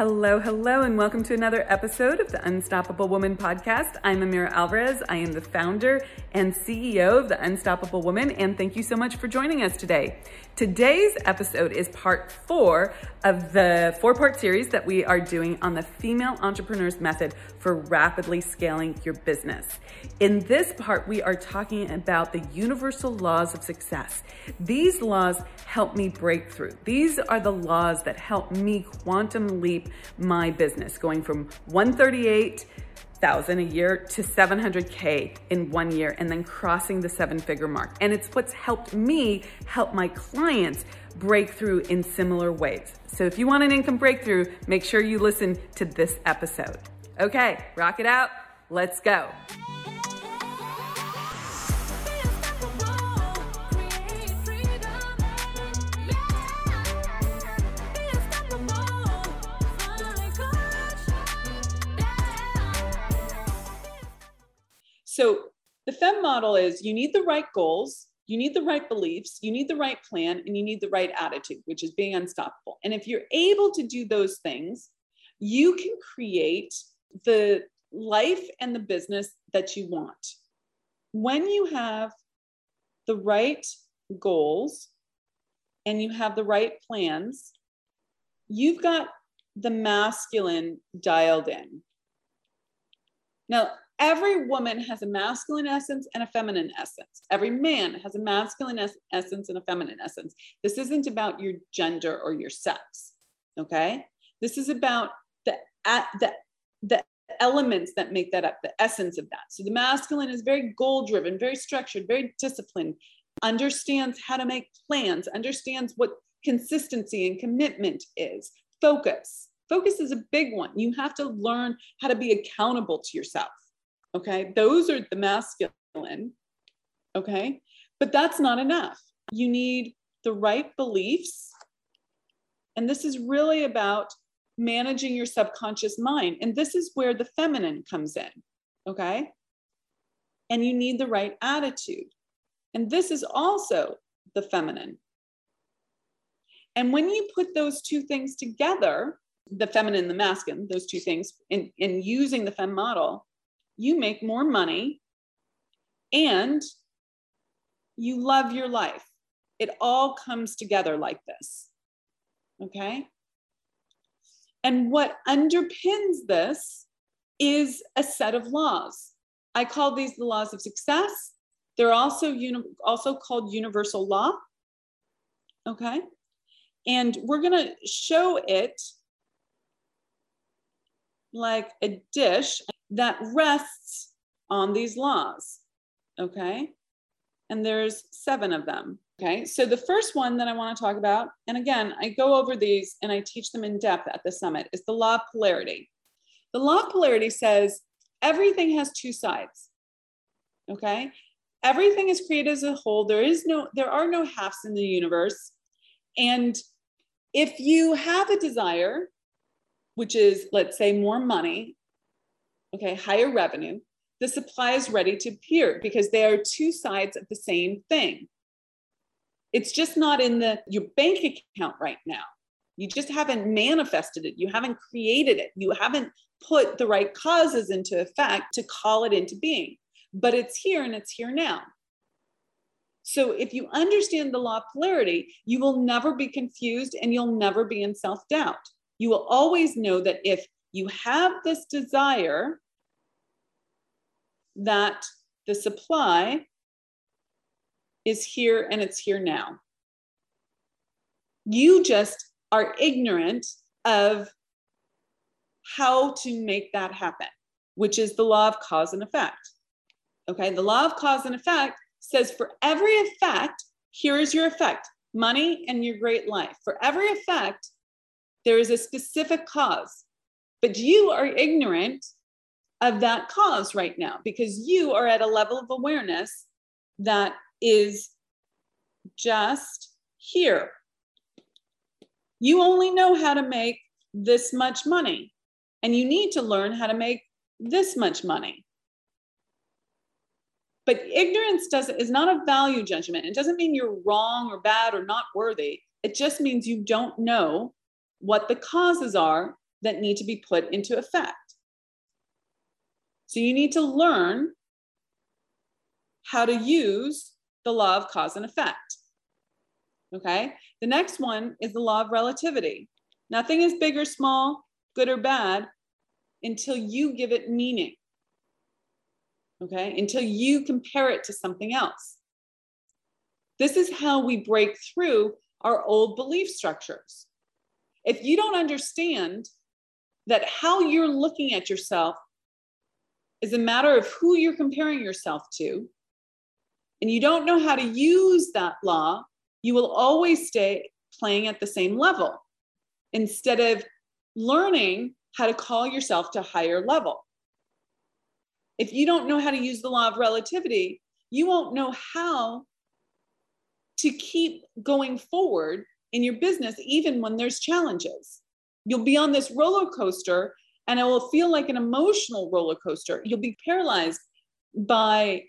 Hello, hello, and welcome to another episode of the Unstoppable Woman podcast. I'm Amira Alvarez. I am the founder and CEO of the Unstoppable Woman, and thank you so much for joining us today. Today's episode is part four of the four part series that we are doing on the female entrepreneur's method for rapidly scaling your business. In this part, we are talking about the universal laws of success. These laws help me break through. These are the laws that help me quantum leap my business, going from 138 thousand a year to 700k in one year and then crossing the seven figure mark. And it's what's helped me help my clients break through in similar ways. So if you want an income breakthrough make sure you listen to this episode. Okay rock it out. Let's go So the FEM model is you need the right goals, you need the right beliefs, you need the right plan, and you need the right attitude, which is being unstoppable. And if you're able to do those things, you can create the life and the business that you want. When you have the right goals and you have the right plans, you've got the masculine dialed in. Now, every woman has a masculine essence and a feminine essence. Every man has a masculine es- essence and a feminine essence. This isn't about your gender or your sex. Okay. This is about the, the, the elements that make that up, the essence of that. So the masculine is very goal driven, very structured, very disciplined, understands how to make plans, understands what consistency and commitment is, focus. Focus is a big one. You have to learn how to be accountable to yourself. Okay. Those are the masculine. Okay. But that's not enough. You need the right beliefs. And this is really about managing your subconscious mind. And this is where the feminine comes in. Okay. And you need the right attitude. And this is also the feminine. And when you put those two things together, the feminine, the masculine, those two things, in, in using the fem model, you make more money and you love your life. It all comes together like this. Okay. And what underpins this is a set of laws. I call these the laws of success. They're also uni- also called universal law. Okay. And we're going to show it like a dish that rests on these laws. Okay. And there's seven of them. Okay. So the first one that I want to talk about, and again, I go over these and I teach them in depth at the summit, is the law of polarity. The law of polarity says everything has two sides. Okay. Everything is created as a whole. There is no, there are no halves in the universe. And if you have a desire, which is, let's say, more money, okay, higher revenue, the supply is ready to appear because they are two sides of the same thing. It's just not in the your bank account right now. You just haven't manifested it. You haven't created it. You haven't put the right causes into effect to call it into being. But it's here and it's here now. So if you understand the law of polarity, you will never be confused and you'll never be in self doubt. You will always know that if you have this desire that the supply is here and it's here now. You just are ignorant of how to make that happen, which is the law of cause and effect. Okay, the law of cause and effect says for every effect, here is your effect money and your great life. For every effect, there is a specific cause. But you are ignorant of that cause right now because you are at a level of awareness that is just here. You only know how to make this much money, and you need to learn how to make this much money. But ignorance doesn't is not a value judgment. It doesn't mean you're wrong or bad or not worthy. It just means you don't know what the causes are that need to be put into effect. So you need to learn how to use the law of cause and effect. Okay. The next one is the law of relativity. Nothing is big or small, good or bad, until you give it meaning. Okay. Until you compare it to something else. This is how we break through our old belief structures. If you don't understand that how you're looking at yourself is a matter of who you're comparing yourself to, and you don't know how to use that law, you will always stay playing at the same level instead of learning how to call yourself to a higher level. If you don't know how to use the law of relativity, you won't know how to keep going forward in your business, even when there's challenges. You'll be on this roller coaster and it will feel like an emotional roller coaster. You'll be paralyzed by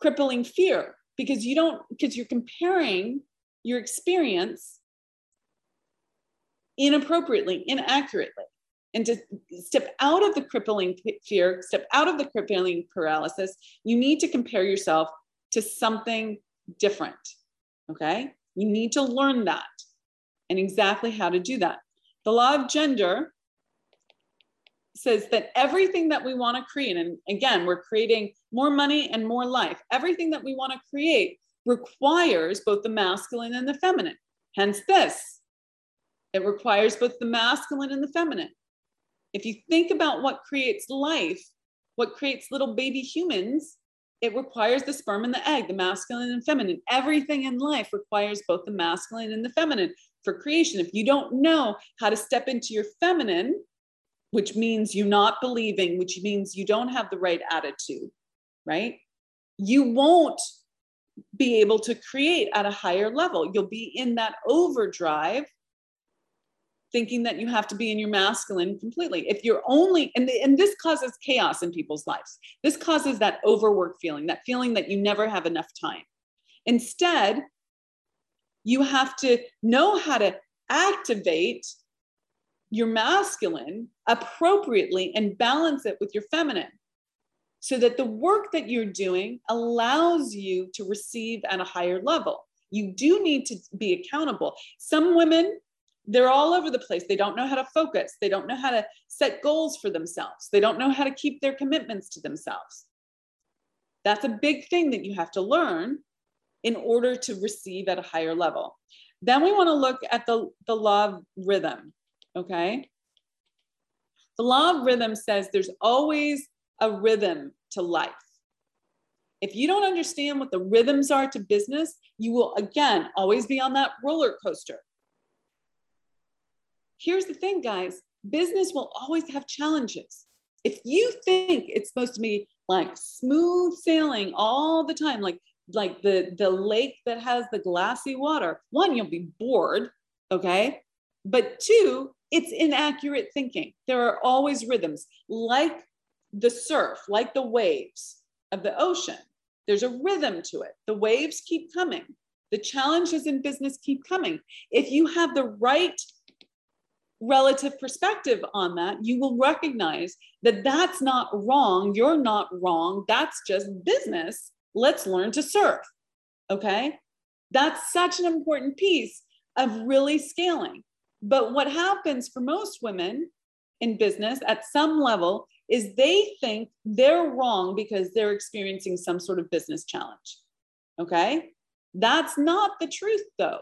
crippling fear because you don't, because you're comparing your experience inappropriately, inaccurately. And to step out of the crippling fear, step out of the crippling paralysis, you need to compare yourself to something different. Okay. You need to learn that and exactly how to do that. The law of gender says that everything that we want to create, and again, we're creating more money and more life, everything that we want to create requires both the masculine and the feminine. Hence, this it requires both the masculine and the feminine. If you think about what creates life, what creates little baby humans, it requires the sperm and the egg, the masculine and feminine. Everything in life requires both the masculine and the feminine for creation. If you don't know how to step into your feminine, which means you're not believing, which means you don't have the right attitude, right? You won't be able to create at a higher level. You'll be in that overdrive thinking that you have to be in your masculine completely. If you're only, and, and this causes chaos in people's lives. This causes that overwork feeling, that feeling that you never have enough time. Instead, you have to know how to activate your masculine appropriately and balance it with your feminine so that the work that you're doing allows you to receive at a higher level. You do need to be accountable. Some women, they're all over the place. They don't know how to focus. They don't know how to set goals for themselves. They don't know how to keep their commitments to themselves. That's a big thing that you have to learn in order to receive at a higher level. Then we want to look at the, the law of rhythm. Okay. The law of rhythm says there's always a rhythm to life. If you don't understand what the rhythms are to business, you will again always be on that roller coaster. Here's the thing, guys business will always have challenges. If you think it's supposed to be like smooth sailing all the time, like like the the lake that has the glassy water, one, you'll be bored, okay? But two, it's inaccurate thinking. There are always rhythms, like the surf, like the waves of the ocean. There's a rhythm to it. The waves keep coming. The challenges in business keep coming. If you have the right relative perspective on that, you will recognize that that's not wrong. You're not wrong. That's just business. Let's learn to surf. Okay. That's such an important piece of really scaling. But what happens for most women in business at some level is they think they're wrong because they're experiencing some sort of business challenge. Okay? That's not the truth, though.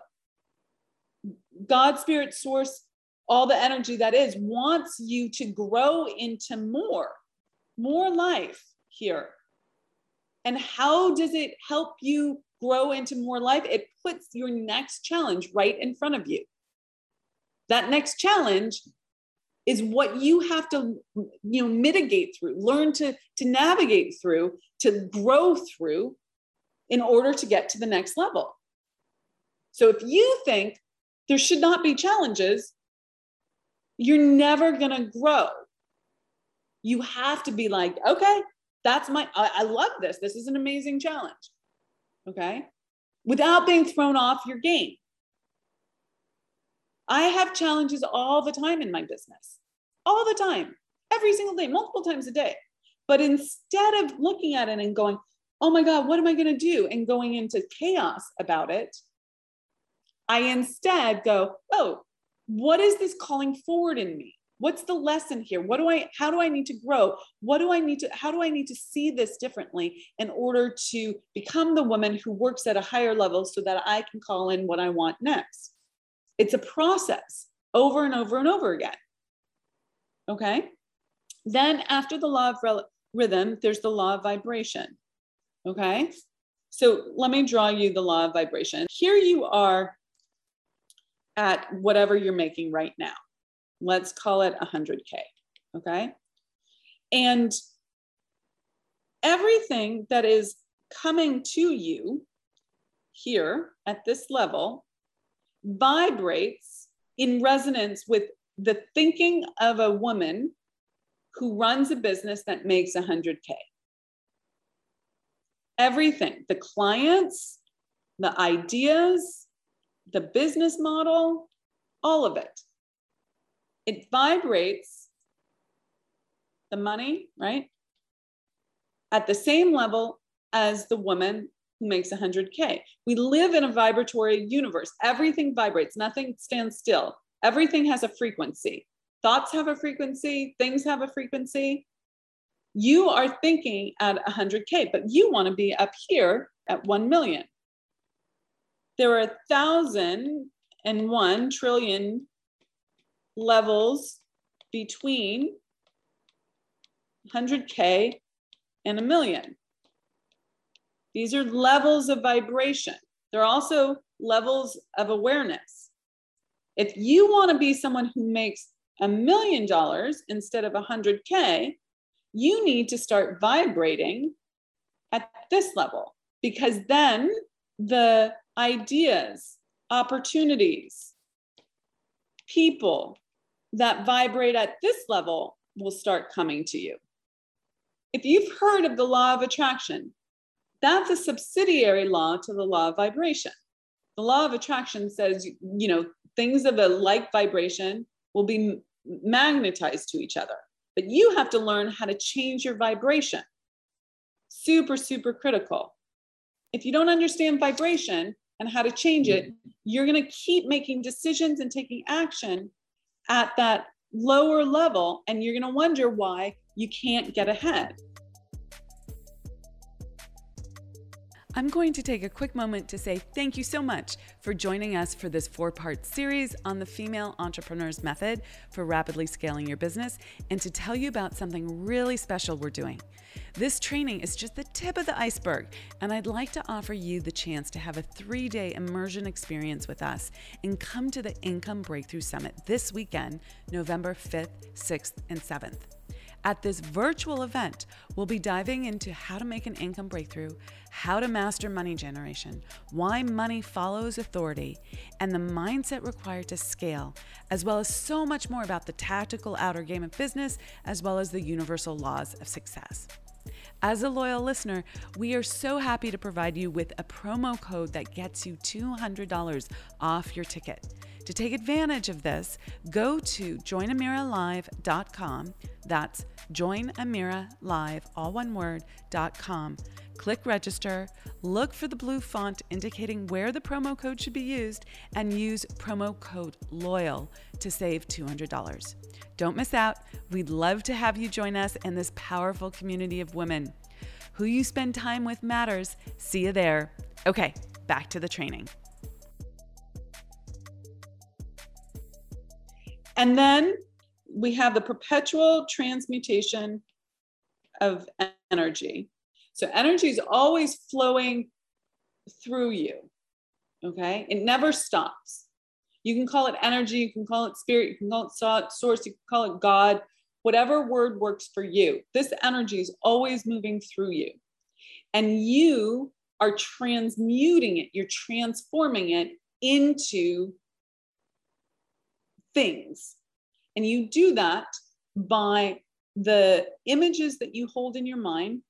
God, Spirit, Source, all the energy that is wants you to grow into more, more life here. And how does it help you grow into more life? It puts your next challenge right in front of you. That next challenge is what you have to you know mitigate through learn to to navigate through to grow through in order to get to the next level so if you think there should not be challenges you're never going to grow you have to be like okay that's my I, I love this this is an amazing challenge okay without being thrown off your game I have challenges all the time in my business. all the time, every single day, multiple times a day. But instead of looking at it and going, oh my God, what am I going to do? And going into chaos about it, I instead go, oh, what is this calling forward in me? What's the lesson here? What do I, how do I need to grow? What do I need to, how do I need to see this differently in order to become the woman who works at a higher level so that I can call in what I want next? It's a process over and over and over again. Okay. Then after the law of rhythm, there's the law of vibration. Okay. So let me draw you the law of vibration. Here you are at whatever you're making right now. Let's call it 100K. Okay. And everything that is coming to you here at this level vibrates in resonance with the thinking of a woman who runs a business that makes 100K. Everything, the clients, the ideas, the business model, all of it. It vibrates the money, right? At the same level as the woman who makes 100K. We live in a vibratory universe. Everything vibrates, nothing stands still. Everything has a frequency. Thoughts have a frequency, things have a frequency. You are thinking at 100K, but you want to be up here at 1 million there are a thousand and one trillion levels between 100K and a million. These are levels of vibration. They're also levels of awareness. If you want to be someone who makes a million dollars instead of 100K, you need to start vibrating at this level because then the ideas, opportunities, people that vibrate at this level will start coming to you. If you've heard of the law of attraction, that's a subsidiary law to the law of vibration. The law of attraction says, you know, things of a like vibration will be magnetized to each other, but you have to learn how to change your vibration. Super, super critical. If you don't understand vibration, and how to change it, mm-hmm. you're going to keep making decisions and taking action at that lower level. And you're going to wonder why you can't get ahead. I'm going to take a quick moment to say thank you so much for joining us for this four part series on the female entrepreneur's method for rapidly scaling your business and to tell you about something really special we're doing. This training is just the tip of the iceberg, and I'd like to offer you the chance to have a three day immersion experience with us and come to the Income Breakthrough Summit this weekend, November 5th, 6th, and 7th. At this virtual event, we'll be diving into how to make an income breakthrough, how to master money generation, why money follows authority, and the mindset required to scale, as well as so much more about the tactical outer game of business, as well as the universal laws of success. As a loyal listener, we are so happy to provide you with a promo code that gets you $200 off your ticket. To take advantage of this, go to joinamiralive.com. That's joinamiralive, all one word, dot .com. Click register, look for the blue font indicating where the promo code should be used, and use promo code LOYAL to save $200. Don't miss out. We'd love to have you join us in this powerful community of women. Who you spend time with matters. See you there. Okay, back to the training. And then we have the perpetual transmutation of energy. So energy is always flowing through you. Okay. It never stops. You can call it energy, you can call it spirit, you can call it source, you can call it God, whatever word works for you. This energy is always moving through you. And you are transmuting it, you're transforming it into things. And you do that by the images that you hold in your mind,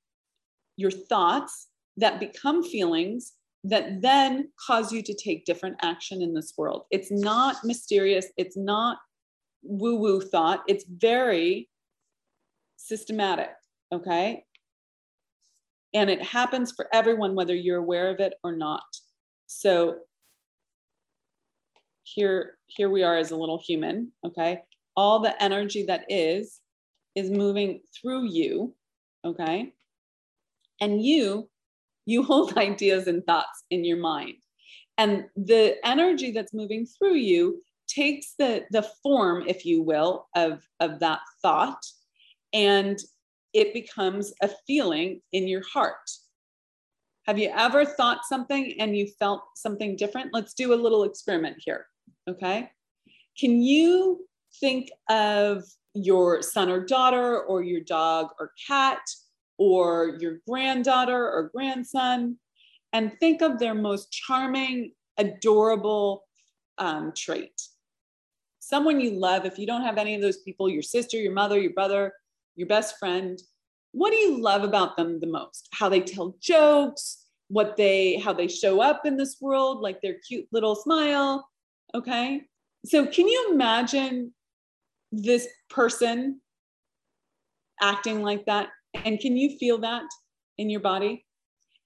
your thoughts that become feelings, that then cause you to take different action in this world. It's not mysterious. It's not woo woo thought. It's very systematic. Okay. And it happens for everyone, whether you're aware of it or not. So here, here we are as a little human. Okay. All the energy that is, is moving through you. Okay. And you, you hold ideas and thoughts in your mind. And the energy that's moving through you takes the, the form, if you will, of, of that thought and it becomes a feeling in your heart. Have you ever thought something and you felt something different? Let's do a little experiment here. Okay. Can you think of your son or daughter, or your dog or cat, or your granddaughter or grandson, and think of their most charming, adorable um, trait? Someone you love. If you don't have any of those people, your sister, your mother, your brother, your best friend, what do you love about them the most? How they tell jokes, what they how they show up in this world, like their cute little smile, okay? So can you imagine this person acting like that and can you feel that in your body?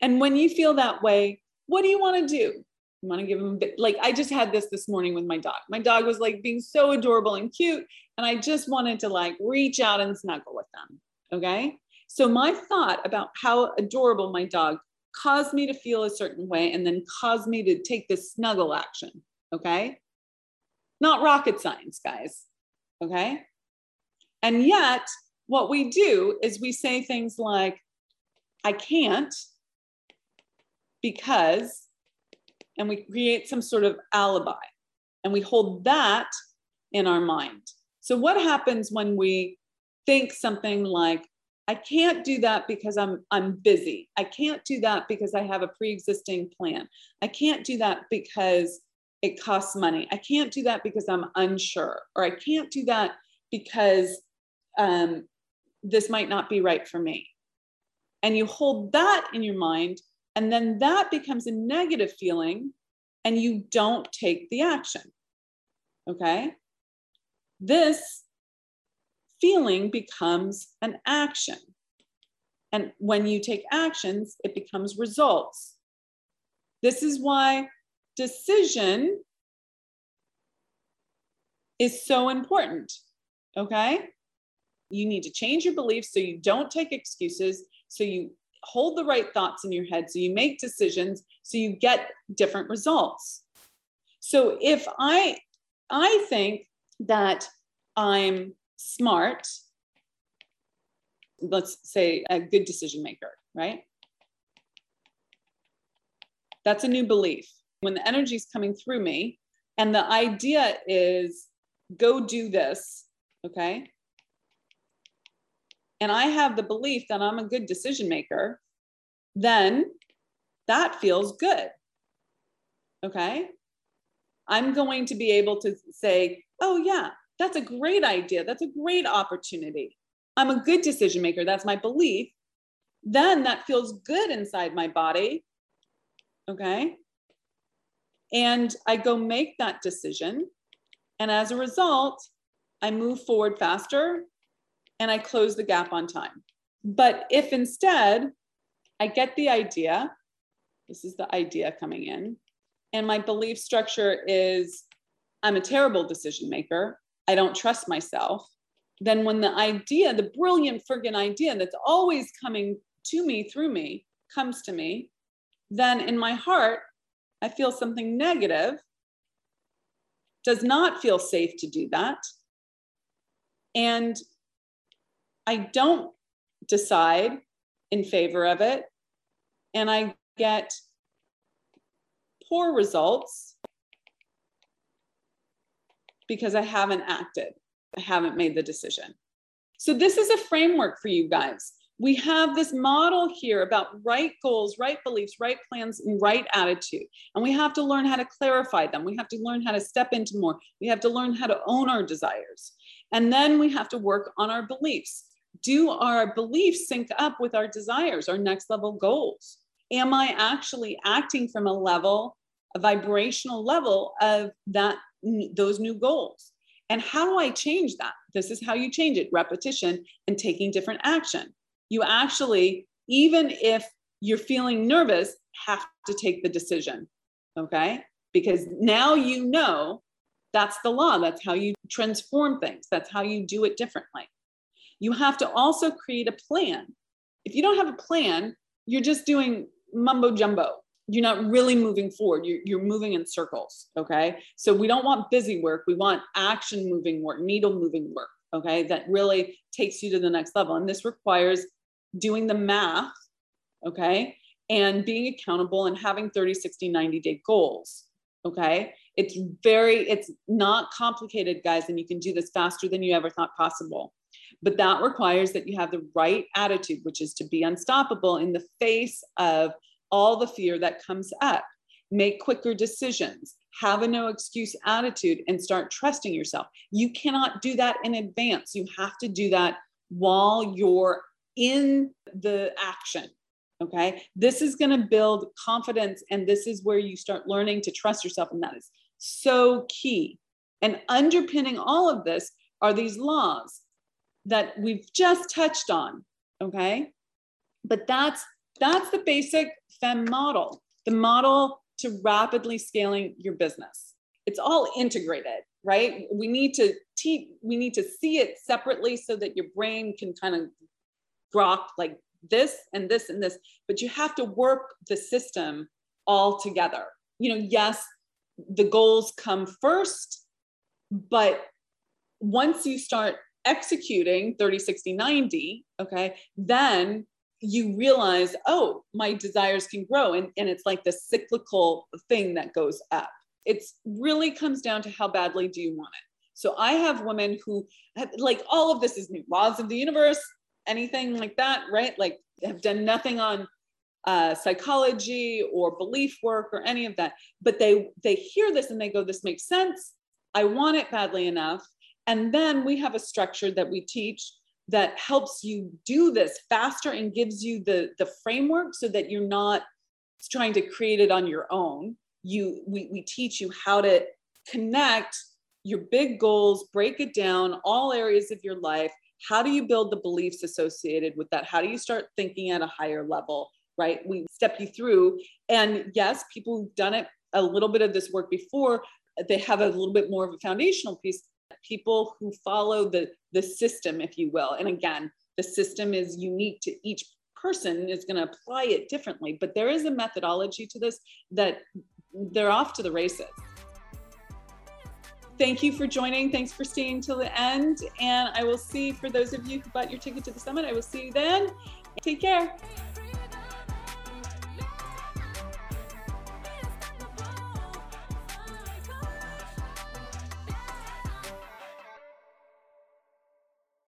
And when you feel that way, what do you want to do? You want to give them like I just had this this morning with my dog. My dog was like being so adorable and cute. And I just wanted to like reach out and snuggle with them. Okay. So my thought about how adorable my dog caused me to feel a certain way and then caused me to take this snuggle action. Okay. Not rocket science, guys. Okay. And yet, what we do is we say things like, I can't because, and we create some sort of alibi and we hold that in our mind. So, what happens when we think something like, I can't do that because I'm I'm busy. I can't do that because I have a pre-existing plan. I can't do that because it costs money. I can't do that because I'm unsure, or I can't do that because um, this might not be right for me. And you hold that in your mind, and then that becomes a negative feeling, and you don't take the action. Okay. This feeling becomes an action. And when you take actions, it becomes results. This is why decision is so important. Okay. You need to change your beliefs so you don't take excuses, so you hold the right thoughts in your head, so you make decisions, so you get different results. So if I I think that I'm smart, let's say a good decision maker, right? That's a new belief. When the energy is coming through me, and the idea is go do this, okay? And I have the belief that I'm a good decision maker, then that feels good. Okay. I'm going to be able to say, oh, yeah, that's a great idea. That's a great opportunity. I'm a good decision maker. That's my belief. Then that feels good inside my body. Okay. And I go make that decision. And as a result, I move forward faster and I close the gap on time. But if instead I get the idea, this is the idea coming in, and my belief structure is I'm a terrible decision maker. I don't trust myself. Then, when the idea, the brilliant friggin' idea that's always coming to me through me, comes to me, then in my heart, I feel something negative, does not feel safe to do that. And I don't decide in favor of it. And I get poor results because I haven't acted, I haven't made the decision. So, this is a framework for you guys. We have this model here about right goals, right beliefs, right plans, and right attitude. And we have to learn how to clarify them. We have to learn how to step into more. We have to learn how to own our desires. And then we have to work on our beliefs. Do our beliefs sync up with our desires, our next level goals? Am I actually acting from a level a vibrational level of that those new goals And how do I change that? This is how you change it repetition and taking different action. You actually, even if you're feeling nervous, have to take the decision. Okay. Because now you know that's the law. That's how you transform things. That's how you do it differently. You have to also create a plan. If you don't have a plan, you're just doing mumbo jumbo. You're not really moving forward. You're, you're moving in circles. Okay. So we don't want busy work. We want action moving work, needle moving work. Okay. That really takes you to the next level. And this requires doing the math. Okay. And being accountable and having 30, 60, 90 day goals. Okay. It's very, it's not complicated, guys, and you can do this faster than you ever thought possible. But that requires that you have the right attitude, which is to be unstoppable in the face of all the fear that comes up. Make quicker decisions, have a no excuse attitude, and start trusting yourself. You cannot do that in advance. You have to do that while you're in the action. Okay. This is going to build confidence, and this is where you start learning to trust yourself. And that is so key. And underpinning all of this are these laws that we've just touched on. Okay. But that's that's the basic FEM model, the model to rapidly scaling your business. It's all integrated, right? We need to we need to see it separately so that your brain can kind of like this and this and this, but you have to work the system all together. You know, yes, the goals come first, but once you start executing 30, 60, 90, okay, then you realize, oh, my desires can grow. And, and it's like the cyclical thing that goes up. It really comes down to how badly do you want it. So I have women who have, like all of this is new laws of the universe, anything like that, right? Like have done nothing on uh, psychology or belief work or any of that. But they they hear this and they go this makes sense. I want it badly enough. And then we have a structure that we teach that helps you do this faster and gives you the the framework so that you're not trying to create it on your own. You we, we teach you how to connect your big goals break it down all areas of your life how do you build the beliefs associated with that how do you start thinking at a higher level right? We step you through. And yes, people who've done it a little bit of this work before, they have a little bit more of a foundational piece. People who follow the, the system, if you will. And again, the system is unique to each person is going to apply it differently, but there is a methodology to this that they're off to the races. Thank you for joining. Thanks for staying till the end. And I will see for those of you who bought your ticket to the summit, I will see you then. Take care.